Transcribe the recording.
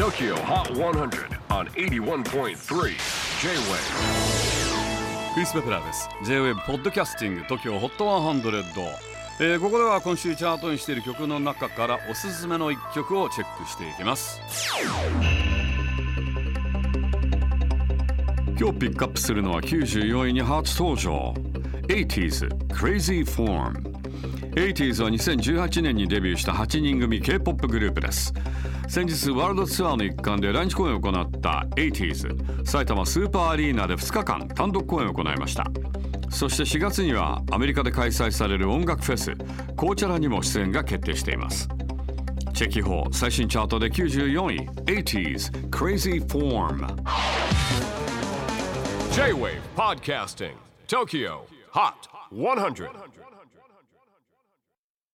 TOKYO HOT 100 on 81.3 J-WAVE クリス・ベプラーです。J-WAVE ポッドキャスティング TOKYO HOT 100、えーここでは今週チャートにしている曲の中からおすすめの一曲をチェックしていきます。今日ピックアップするのは94位に初登場。80s Crazy Form 80s は2018年にデビューした8人組 K-POP グループです。先日ワールドツアーの一環で来日公演を行った 80s 埼玉スーパーアリーナで2日間単独公演を行いました。そして4月にはアメリカで開催される音楽フェスコーチャラにも出演が決定しています。チェキホー最新チャートで94位 80s Crazy Form J-WAVE PODCASTING TOKYO HOT 100